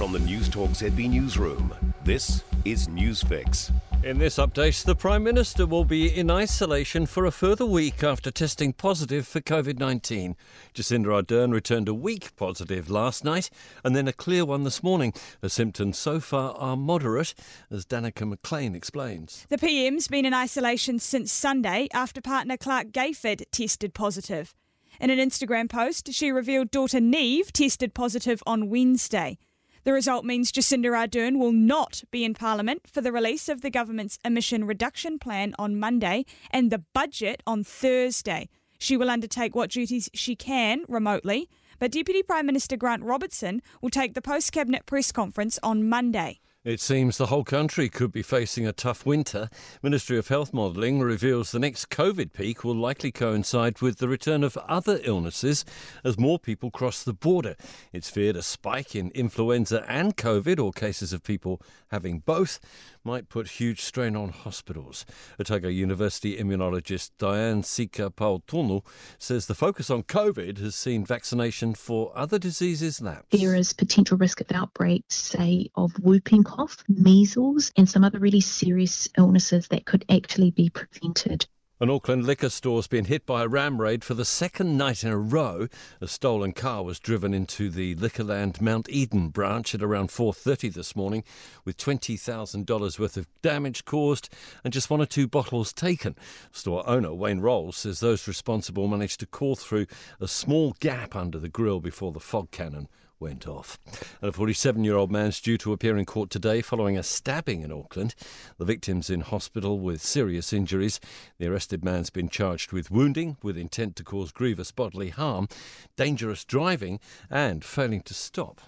From the Newstalk ZB Newsroom, this is Newsfix. In this update, the Prime Minister will be in isolation for a further week after testing positive for COVID 19. Jacinda Ardern returned a weak positive last night and then a clear one this morning. The symptoms so far are moderate, as Danica McLean explains. The PM's been in isolation since Sunday after partner Clark Gayford tested positive. In an Instagram post, she revealed daughter Neve tested positive on Wednesday. The result means Jacinda Ardern will not be in Parliament for the release of the government's emission reduction plan on Monday and the budget on Thursday. She will undertake what duties she can remotely, but Deputy Prime Minister Grant Robertson will take the post cabinet press conference on Monday. It seems the whole country could be facing a tough winter. Ministry of Health modelling reveals the next COVID peak will likely coincide with the return of other illnesses as more people cross the border. It's feared a spike in influenza and COVID, or cases of people having both, might put huge strain on hospitals. Otago University immunologist Dianne Sika-Paotonu says the focus on COVID has seen vaccination for other diseases lapse. There is potential risk of outbreaks, say, of whooping cough, measles, and some other really serious illnesses that could actually be prevented. An Auckland liquor store's been hit by a ram raid for the second night in a row. A stolen car was driven into the Liquorland Mount Eden branch at around 4:30 this morning, with $20,000 worth of damage caused and just one or two bottles taken. Store owner Wayne Rolls says those responsible managed to call through a small gap under the grill before the fog cannon went off. And a 47 year old man is due to appear in court today following a stabbing in Auckland. The victim's in hospital with serious injuries. The arrested man's been charged with wounding with intent to cause grievous bodily harm, dangerous driving, and failing to stop.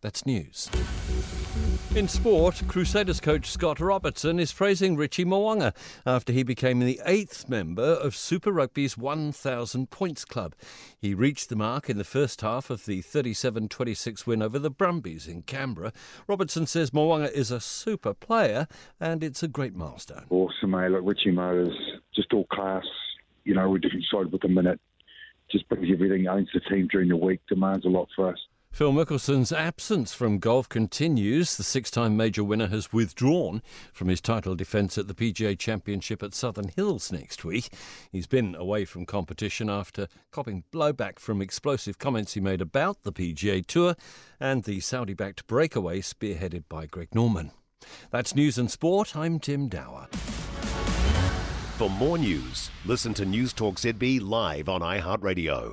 That's news. In sport, Crusaders coach Scott Robertson is praising Richie Mo'unga after he became the eighth member of Super Rugby's 1,000 points club. He reached the mark in the first half of the 37 26 win over the Brumbies in Canberra. Robertson says Mo'unga is a super player and it's a great milestone. Awesome, mate. Look, Richie Mo is just all class. You know, we're different side with the minute. Just brings everything, owns the team during the week, demands a lot for us. Phil Mickelson's absence from golf continues. The six time major winner has withdrawn from his title defence at the PGA Championship at Southern Hills next week. He's been away from competition after copping blowback from explosive comments he made about the PGA Tour and the Saudi backed breakaway spearheaded by Greg Norman. That's news and sport. I'm Tim Dower. For more news, listen to Newstalk ZB live on iHeartRadio.